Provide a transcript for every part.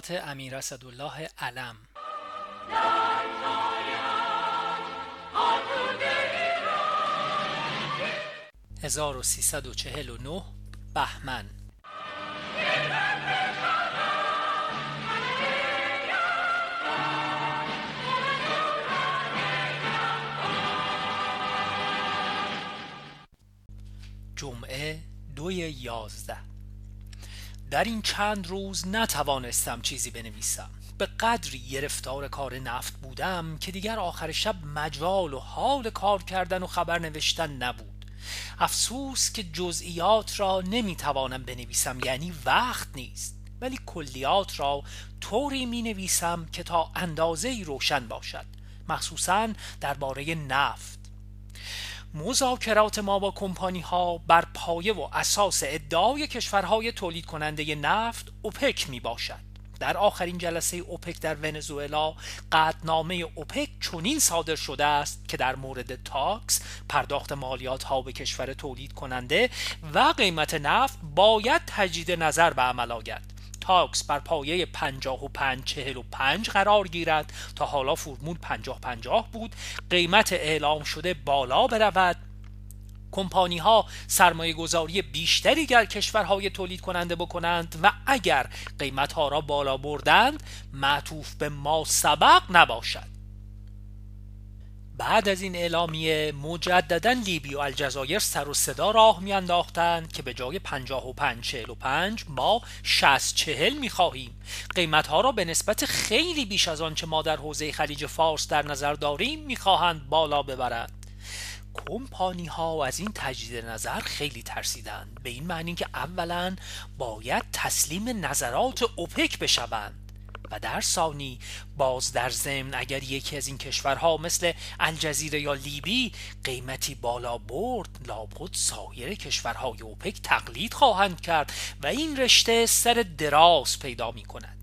خاطرات امیر اسدالله علم. 1349 بهمن. جمعه دوی یازده. در این چند روز نتوانستم چیزی بنویسم. به قدری گرفتار کار نفت بودم که دیگر آخر شب مجال و حال کار کردن و خبر نوشتن نبود. افسوس که جزئیات را نمی‌توانم بنویسم یعنی وقت نیست. ولی کلیات را طوری می نویسم که تا اندازه روشن باشد مخصوصا درباره نفت. مذاکرات ما با کمپانی ها بر پایه و اساس ادعای کشورهای تولید کننده نفت اوپک می باشد در آخرین جلسه اوپک در ونزوئلا قطنامه اوپک چنین صادر شده است که در مورد tax پرداخت مالیات ها به کشور تولید کننده و قیمت نفت باید تجدید نظر به عمل آید. tax بر پایه 55 45 قرار گیرد. تا حالا فرمول 50 50 بود. قیمت اعلام شده بالا برود. کمپانی ها سرمایه گذاری بیشتری در کشورهای تولید کننده بکنند و اگر قیمت ها را بالا بردند معطوف به ما سبق نباشد. بعد از این اعلامیه مجددا لیبی و الجزایر سر و صدا راه میانداختند که به جای 55 45 ما 60 40 می‌خواهیم. قیمت ها را به نسبت خیلی بیش از آنچه ما در حوزه خلیج فارس در نظر داریم می‌خواهند بالا ببرند. کمپانی ها از این تجدید نظر خیلی ترسیدند به این معنی که اولا باید تسلیم نظرات اوپک بشوند. و در ثانی باز در ضمن اگر یکی از این کشورها مثل الجزیره یا لیبی قیمتی بالا برد لابد سایر کشورهای اوپک تقلید خواهند کرد و این رشته سر دراز پیدا می کند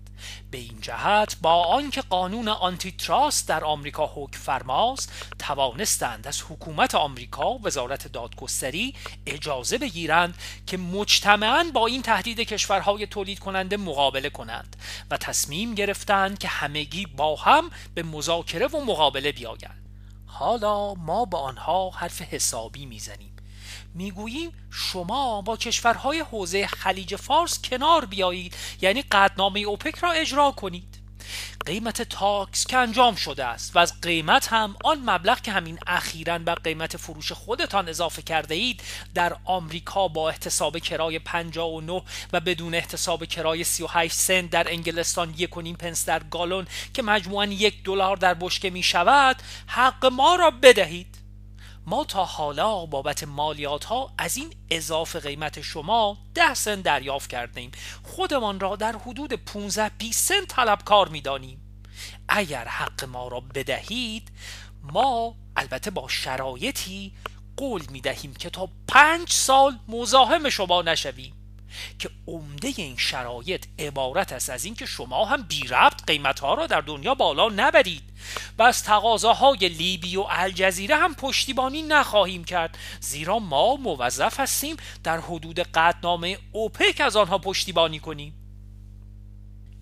به این جهت با آنکه قانون آنتی تراست در آمریکا حکم فرماست توانستند از حکومت آمریکا وزارت دادگستری اجازه بگیرند که مجتمعا با این تهدید کشورهای تولید کننده مقابله کنند و تصمیم گرفتند که همگی با هم به مذاکره و مقابله بیایند حالا ما با آنها حرف حسابی می‌زنیم. می‌گوییم شما با کشورهای حوزه خلیج فارس کنار بیایید یعنی قدنامه اوپک را اجرا کنید. قیمت تاکس که انجام شده است و از قیمت هم آن مبلغ که همین اخیرا بر قیمت فروش خودتان اضافه کرده اید در آمریکا با احتساب کرای 59 و بدون احتساب کرای 38 سنت در انگلستان یک و نیم پنس در گالون که مجموعا یک دلار در بشکه می شود حق ما را بدهید. ما تا حالا بابت مالیات ها از این اضافه قیمت شما ده سنت دریافت کردیم خودمان را در حدود 15 20 سنت طلبکار می‌دانیم. اگر حق ما را بدهید ما البته با شرایطی قول می دهیم که تا پنج سال مزاحم شما نشویم. که عمده این شرایط عبارت است از اینکه شما هم بی ربط قیمت ها را در دنیا بالا نبرید و از تقاضاهای لیبی و الجزیره هم پشتیبانی نخواهیم کرد زیرا ما موظف هستیم در حدود قدنامه اوپک از آنها پشتیبانی کنیم.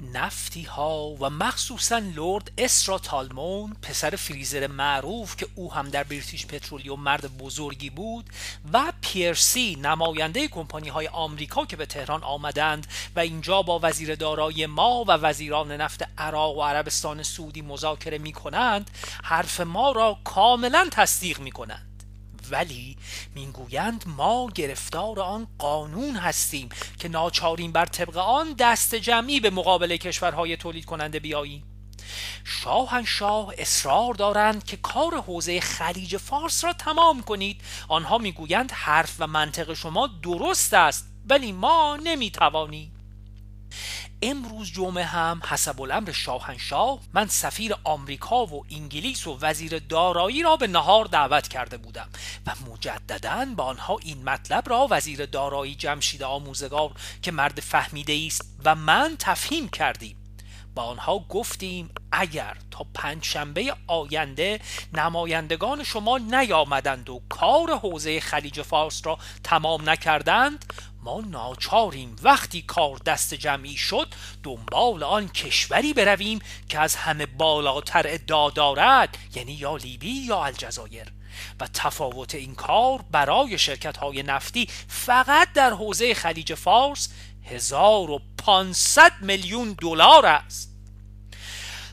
نفتی ها و مخصوصا لورد اسرا تالمون پسر فریزر معروف که او هم در بریتیش پترولیوم مرد بزرگی بود و پیرسی نماینده کمپانی های آمریکا که به تهران آمدند و اینجا با وزیر دارایی ما و وزیران نفت عراق و عربستان سعودی مذاکره می کنند حرف ما را کاملا تصدیق می کنند ولی می‌گویند ما گرفتار آن قانون هستیم که ناچاریم بر طبق آن دست جمعی به مقابل کشورهای تولید کننده بیاییم. شاهنشاه اصرار دارند که کار حوزه خلیج فارس را تمام کنید. آنها می‌گویند حرف و منطق شما درست است ولی ما نمی‌توانیم. امروز جمعه هم حسب الامر شاهنشاه من سفیر آمریکا و انگلیس و وزیر دارایی را به نهار دعوت کرده بودم و مجددا با آنها این مطلب را وزیر دارایی جمشید آموزگار که مرد فهمیده است و من تفهیم کردیم. با آنها گفتیم اگر تا پنج شنبه آینده نمایندگان شما نیامدند و کار حوزه خلیج فارس را تمام نکردند ما ناچاریم وقتی کار دست جمعی شد دنبال آن کشوری برویم که از همه بالاتر ادعا دارد یعنی یا لیبی یا الجزایر. و تفاوت این کار برای شرکت های نفتی فقط در حوزه خلیج فارس 1500 میلیون دلار است.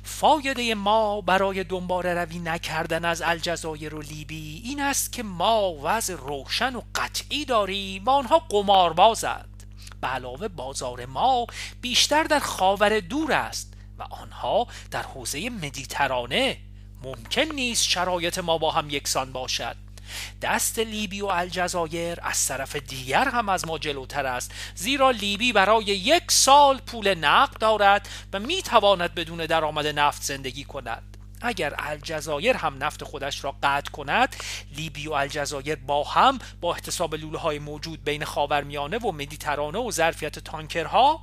فایده ما برای دنبال روی نکردن از الجزایر و لیبی این است که ما وضع روشن و قطعی داریم و آنها قماربازند. به علاوه بازار ما بیشتر در خاور دور است و آنها در حوزه مدیترانه. ممکن نیست شرایط ما با هم یکسان باشد. دست لیبی و الجزایر از طرف دیگر هم از ما جلوتر است. زیرا لیبی برای یک سال پول نقد دارد و می تواند بدون درآمد نفت زندگی کند. اگر الجزایر هم نفت خودش را قطع کند لیبی و الجزایر با هم با احتساب لوله های موجود بین خاورمیانه و مدیترانه و ظرفیت تانکرها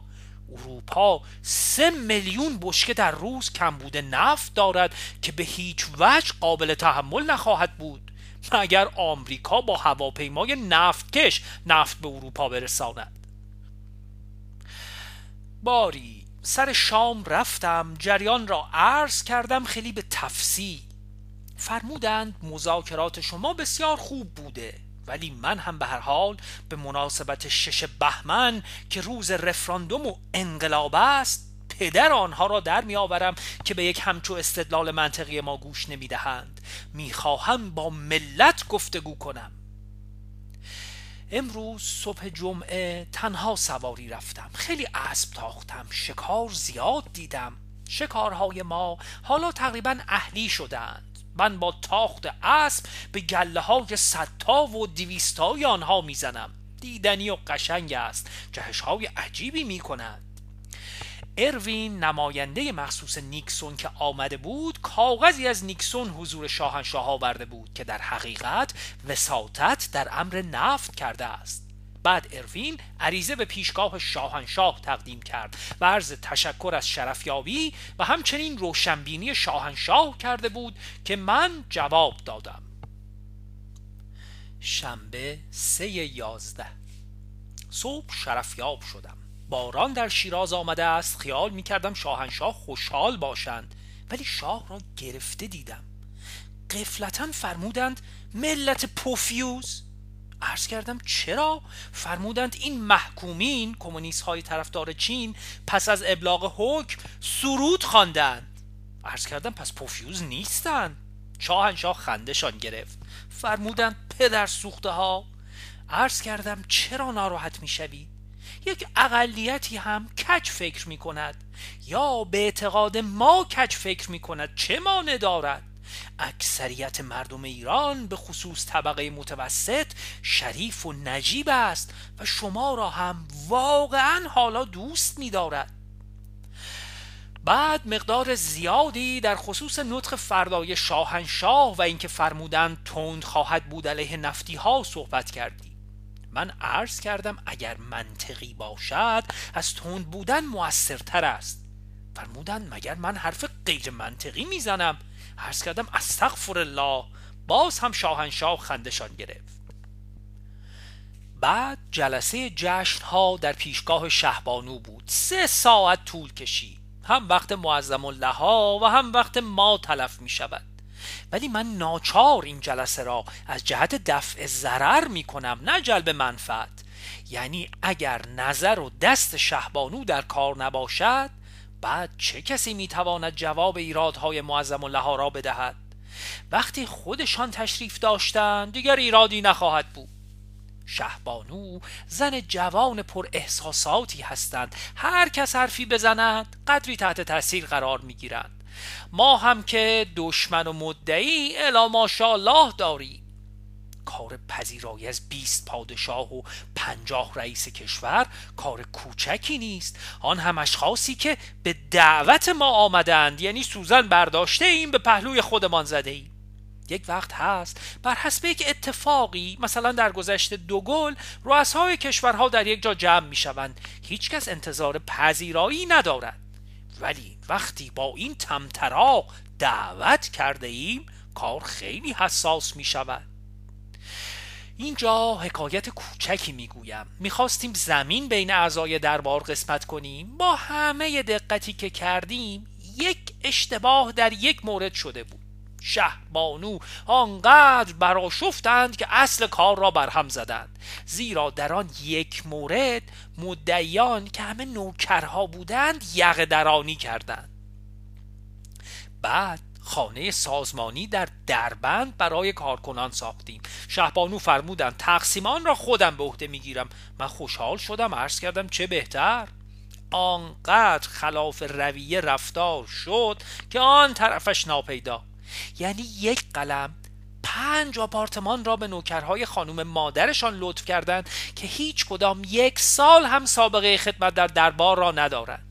اروپا سه میلیون بشکه در روز کمبود نفت دارد که به هیچ وجه قابل تحمل نخواهد بود. مگر آمریکا با هواپیمای نفتکش نفت به اروپا برساند. باری سر شام رفتم جریان را عرض کردم خیلی به تفصیل. فرمودند مذاکرات شما بسیار خوب بوده ولی من هم به هر حال به مناسبت شش بهمن که روز رفراندوم و انقلاب است پدر آنها را در می آورم که به یک همچو استدلال منطقی ما گوش نمی دهند. می خواهم با ملت گفتگو کنم. امروز صبح جمعه تنها سواری رفتم. خیلی اسب تاختم. شکار زیاد دیدم. شکارهای ما حالا تقریبا اهلی شدند. من با تاخت اسب به گله های صدتا و دیویستای آنها می‌زنم دیدنی و قشنگ است. جهش های عجیبی می کند. اروین نماینده مخصوص نیکسون که آمده بود کاغذی از نیکسون حضور شاهنشاه آورده بود که در حقیقت وساطت در امر نفت کرده است. بعد اروین عریضه به پیشگاه شاهنشاه تقدیم کرد و عرض تشکر از شرفیابی و همچنین روشنبینی شاهنشاه کرده بود که من جواب دادم. شنبه سه یازده. صبح شرفیاب شدم. باران در شیراز آمده است. خیال می کردم شاهنشاه خوشحال باشند. ولی شاه را گرفته دیدم. قفلتا فرمودند ملت پوفیوز؟ عرض کردم چرا؟ فرمودند این محکومین کمونیست های طرفدار چین پس از ابلاغ حکم سرود خواندند. عرض کردم پس پوفیوز نیستند شاهنشاه خندشان گرفت. فرمودند پدر سوخته ها عرض کردم چرا ناراحت می‌شوید یک اقلیتی هم کج فکر می کند یا به اعتقاد ما کج فکر می کند چه مانع دارد؟ اکثریت مردم ایران به خصوص طبقه متوسط شریف و نجیب است و شما را هم واقعا حالا دوست می دارد بعد مقدار زیادی در خصوص نطق فردای شاهنشاه و اینکه فرمودند تند خواهد بود علیه نفتی ها صحبت کردی من عرض کردم اگر منطقی باشد از تند بودن موثرتر است. فرمودند مگر من حرف غیر منطقی می‌زنم؟ عرض کردم استغفر الله. باز هم شاهنشاه خندشان گرفت. بعد جلسه جشن ها در پیشگاه شهبانو بود. سه ساعت طول کشید. هم وقت معظم الله ها و هم وقت ما تلف می شود ولی من ناچار این جلسه را از جهت دفع ضرر می کنم نه جلب منفعت. یعنی اگر نظر و دست شهبانو در کار نباشد بعد چه کسی می‌تواند جواب ایرادهای معظم الله را بدهد؟ وقتی خودشان تشریف داشتند دیگر ایرادی نخواهد بود. شهبانو زن جوان پر احساساتی هستند. هر کس حرفی بزند قدری تحت تاثیر قرار می‌گیرند ما هم که دشمن و مدعی الا ماشاءالله داریم کار پذیرایی از 20 پادشاه و پنجاه رئیس کشور کار کوچکی نیست. آن هم اشخاصی که به دعوت ما آمدند. یعنی سوزن برداشته ایم به پهلوی خودمان زده ایم. یک وقت هست بر حسب یک اتفاقی مثلا در گذشته دوگل رؤسای کشورها در یک جا جمع می شوند هیچکس انتظار پذیرایی ندارد. ولی وقتی با این تمترا دعوت کرده ایم کار خیلی حساس می شود. اینجا حکایت کوچکی می‌گویم می‌خواستیم زمین بین اعضای دربار قسمت کنیم. با همه دقتی که کردیم یک اشتباه در یک مورد شده بود. شه بانو آنقدر براشفتند که اصل کار را برهم زدند. زیرا در آن یک مورد مدعیان که همه نوکرها بودند یقه درانی کردند. بعد خانه سازمانی در دربند برای کارکنان ساختیم. شهبانو فرمودند تقسیمان را خودم به عهده می‌گیرم. من خوشحال شدم عرض کردم چه بهتر؟ آنقدر خلاف رویه رفتار شد که آن طرفش ناپیدا. یعنی یک قلم پنج آپارتمان را به نوکرهای خانم مادرشان لطف کردند که هیچ کدام یک سال هم سابقه خدمت در دربار را ندارند.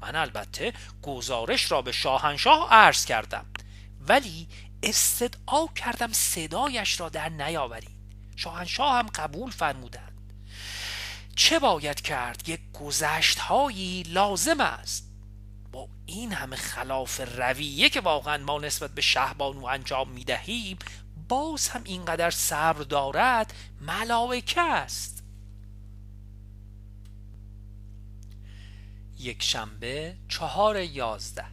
من البته گزارش را به شاهنشاه عرض کردم ولی استدعا کردم صدایش را در نیاورید. شاهنشاه هم قبول فرمودند. چه باید کرد؟ یک گذشت هایی لازم است. این همه خلاف رویه که واقعا ما نسبت به شهبانو انجام می دهیم باز هم اینقدر صبر دارد ملائکه است. یک شنبه چهار یازده.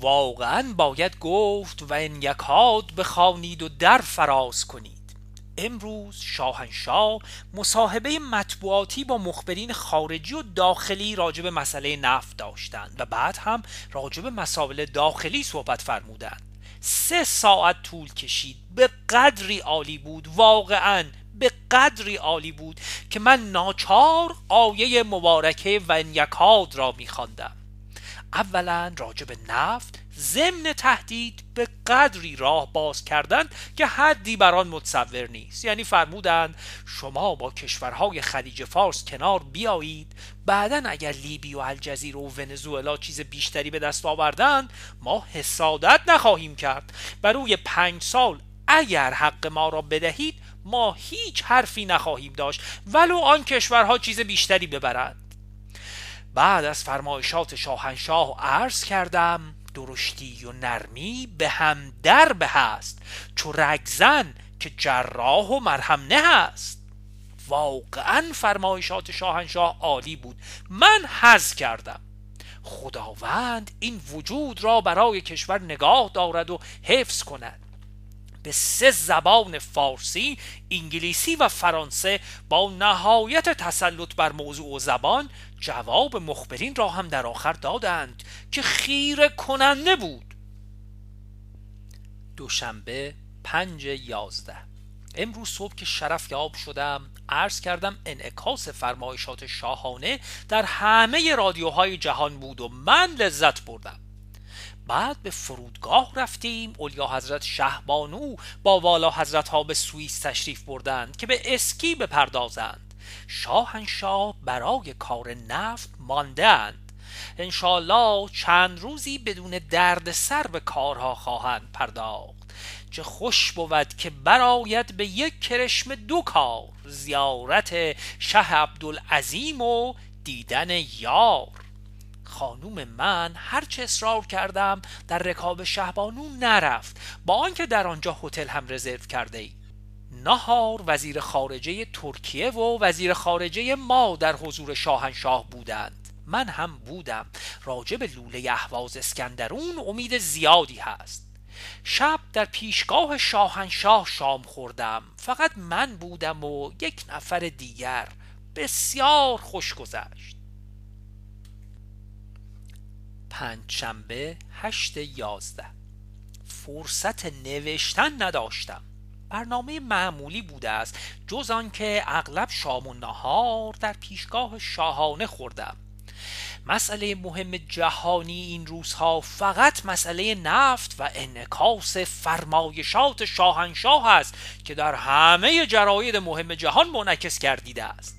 واقعا باید گفت و این یکاد بخوانید و در فراز کنید. امروز شاهنشاه مصاحبه مطبوعاتی با مخبرین خارجی و داخلی راجب مسئله نفت داشتند و بعد هم راجب مسائل داخلی صحبت فرمودند. سه ساعت طول کشید. به قدری عالی بود واقعا به قدری عالی بود که من ناچار آیه مبارکه و یکاد را میخواندم. اولا راجب نفت ضمن تهدید به قدری راه باز کردند که حدی بر آن متصور نیست. یعنی فرمودند شما با کشورهای خلیج فارس کنار بیایید. بعدا اگر لیبی و الجزیره و ونزوئلا چیز بیشتری به دست آوردند ما حسادت نخواهیم کرد. بر روی پنج سال اگر حق ما را بدهید ما هیچ حرفی نخواهیم داشت. ولو آن کشورها چیز بیشتری ببرند. بعد از فرمایشات شاهنشاه عرض کردم درشتی و نرمی به هم در به هست چو رگزن که جراح و مرهم نه هست. واقعا فرمایشات شاهنشاه عالی بود. من حز کردم. خداوند این وجود را برای کشور نگاه دارد و حفظ کند. به سه زبان فارسی، انگلیسی و فرانسه با نهایت تسلط بر موضوع و زبان جواب مخبرین را هم در آخر دادند که خیره کننده بود. دوشنبه پنج یازده. امروز صبح که شرف یاب شدم عرض کردم انعکاس فرمایشات شاهانه در همه رادیوهای جهان بود و من لذت بردم. بعد به فرودگاه رفتیم اولیا حضرت شهبانو با والا حضرت ها به سوئیس تشریف بردند که به اسکی بپردازند. شاهنشاه برای کار نفت ماندند انشالله چند روزی بدون درد سر به کارها خواهند پرداخت. چه خوش بود که براید به یک کرشم دو کار زیارت شه عبدالعظیم و دیدن یار. خانوم من هرچه اصرار کردم در رکاب شهبانو نرفت. با آنکه در آنجا هتل هم رزرو کرده ای. نهار وزیر خارجه ترکیه و وزیر خارجه ما در حضور شاهنشاه بودند. من هم بودم. راجب لوله احواز اسکندرون امید زیادی هست. شب در پیشگاه شاهنشاه شام خوردم. فقط من بودم و یک نفر دیگر بسیار خوش گذشت. پنجشنبه هشت یازده. فرصت نوشتن نداشتم. برنامه معمولی بوده است جز آنکه اغلب شام و نهار در پیشگاه شاهانه خوردم مسئله مهم جهانی این روزها فقط مسئله نفت و انعکاس فرمایشات شاهنشاه است که در همه جراید مهم جهان منعکس گردیده است.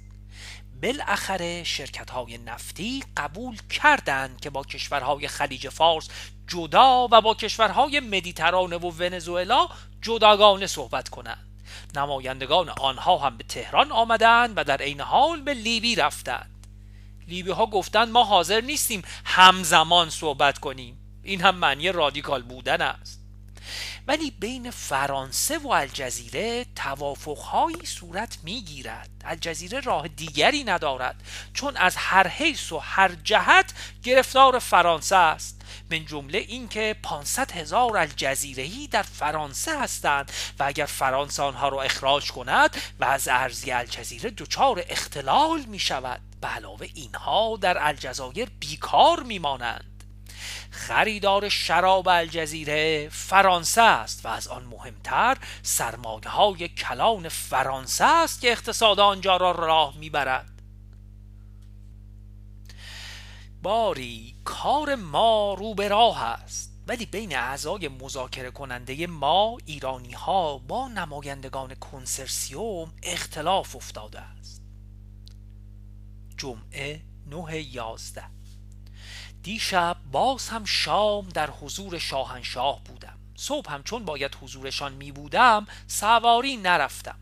بالاخره شرکت های نفتی قبول کردند که با کشورهای خلیج فارس جدا و با کشورهای مدیترانه و ونزوئلا جداگانه صحبت کنند. نمایندگان آنها هم به تهران آمدند و در عین حال به لیبی رفتند. لیبی ها گفتند ما حاضر نیستیم همزمان صحبت کنیم. این هم معنی رادیکال بودن است. ولی بین فرانسه و الجزیره توافقهایی صورت می‌گیرد. الجزیره راه دیگری ندارد چون از هر حیث و هر جهت گرفتار فرانسه است. من جمله اینکه 500 هزار الجزیرهی در فرانسه هستند و اگر فرانسه آنها را اخراج کند و از ارزی الجزیره دچار اختلال می شود به علاوه اینها در الجزایر بیکار میمانند. خریدار شراب الجزیره فرانسه است و از آن مهمتر سرمایه های کلان فرانسه است که اقتصاد آنجا را راه می‌برد. باری کار ما رو به راه است ولی بین اعضای مذاکره کننده ما ایرانی ها با نمایندگان کنسرسیوم اختلاف افتاده است. جمعه نه یازده. دیشب باز هم شام در حضور شاهنشاه بودم. صبح هم چون باید حضورشان می بودم سواری نرفتم.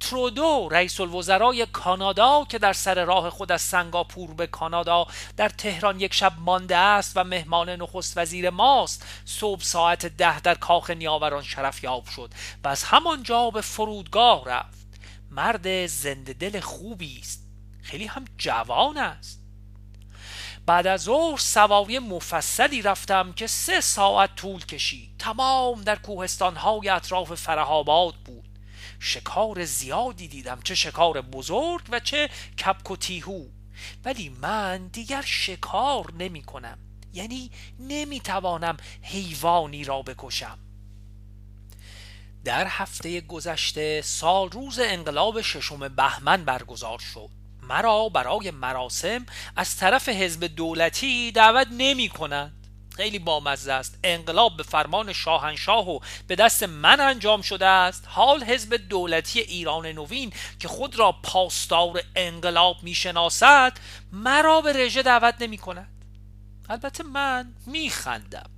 ترودو رئیس الوزرای کانادا که در سر راه خود از سنگاپور به کانادا در تهران یک شب مانده است و مهمان نخست وزیر ماست صبح ساعت ده در کاخ نیاوران شرف یاب شد و از همانجا به فرودگاه رفت. مرد زنده دل خوبی است. خیلی هم جوان است. بعد از ظهر سواری مفصلی رفتم که سه ساعت طول کشید. تمام در کوهستانهای اطراف فرهاباد بود. شکار زیادی دیدم چه شکار بزرگ و چه کپک و تیهو. ولی من دیگر شکار نمی کنم یعنی نمی توانم حیوانی را بکشم. در هفته گذشته سال روز انقلاب ششم بهمن برگزار شد. مرا برای مراسم از طرف حزب دولتی دعوت نمی کنند خیلی بامزه است. انقلاب به فرمان شاهنشاه و به دست من انجام شده است. حال حزب دولتی ایران نوین که خود را پاسدار انقلاب می‌شناسد مرا به رژه دعوت نمی کند. البته من میخندم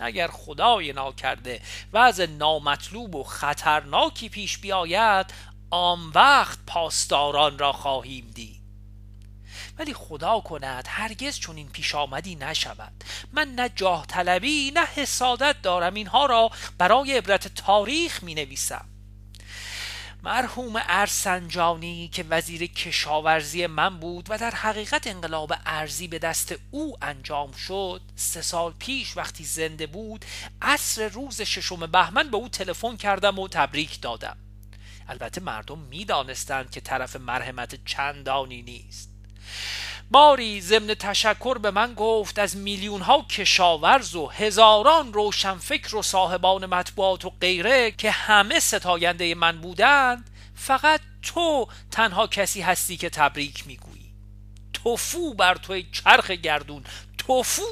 اگر خدای ناکرده وضع نامطلوب و خطرناکی پیش بیاید آن وقت پاسداران را خواهیم دید. ولی خدا کند هرگز چون این پیش آمدی نشود. من نه جاه طلبی نه حسادت دارم. اینها را برای عبرت تاریخ می نویسم مرحوم ارسنجانی که وزیر کشاورزی من بود و در حقیقت انقلاب ارزی به دست او انجام شد سه سال پیش وقتی زنده بود عصر روز ششم بهمن به او تلفن کردم و تبریک دادم. البته مردم می‌دانستند که طرف مرحمت چندانی نیست. باری ضمن تشکر به من گفت از میلیون ها کشاورز و هزاران روشنفکر و صاحبان مطبوعات و غیره که همه ستاینده من بودند فقط تو تنها کسی هستی که تبریک می‌گویی. توفو بر توی چرخ گردون. توفو!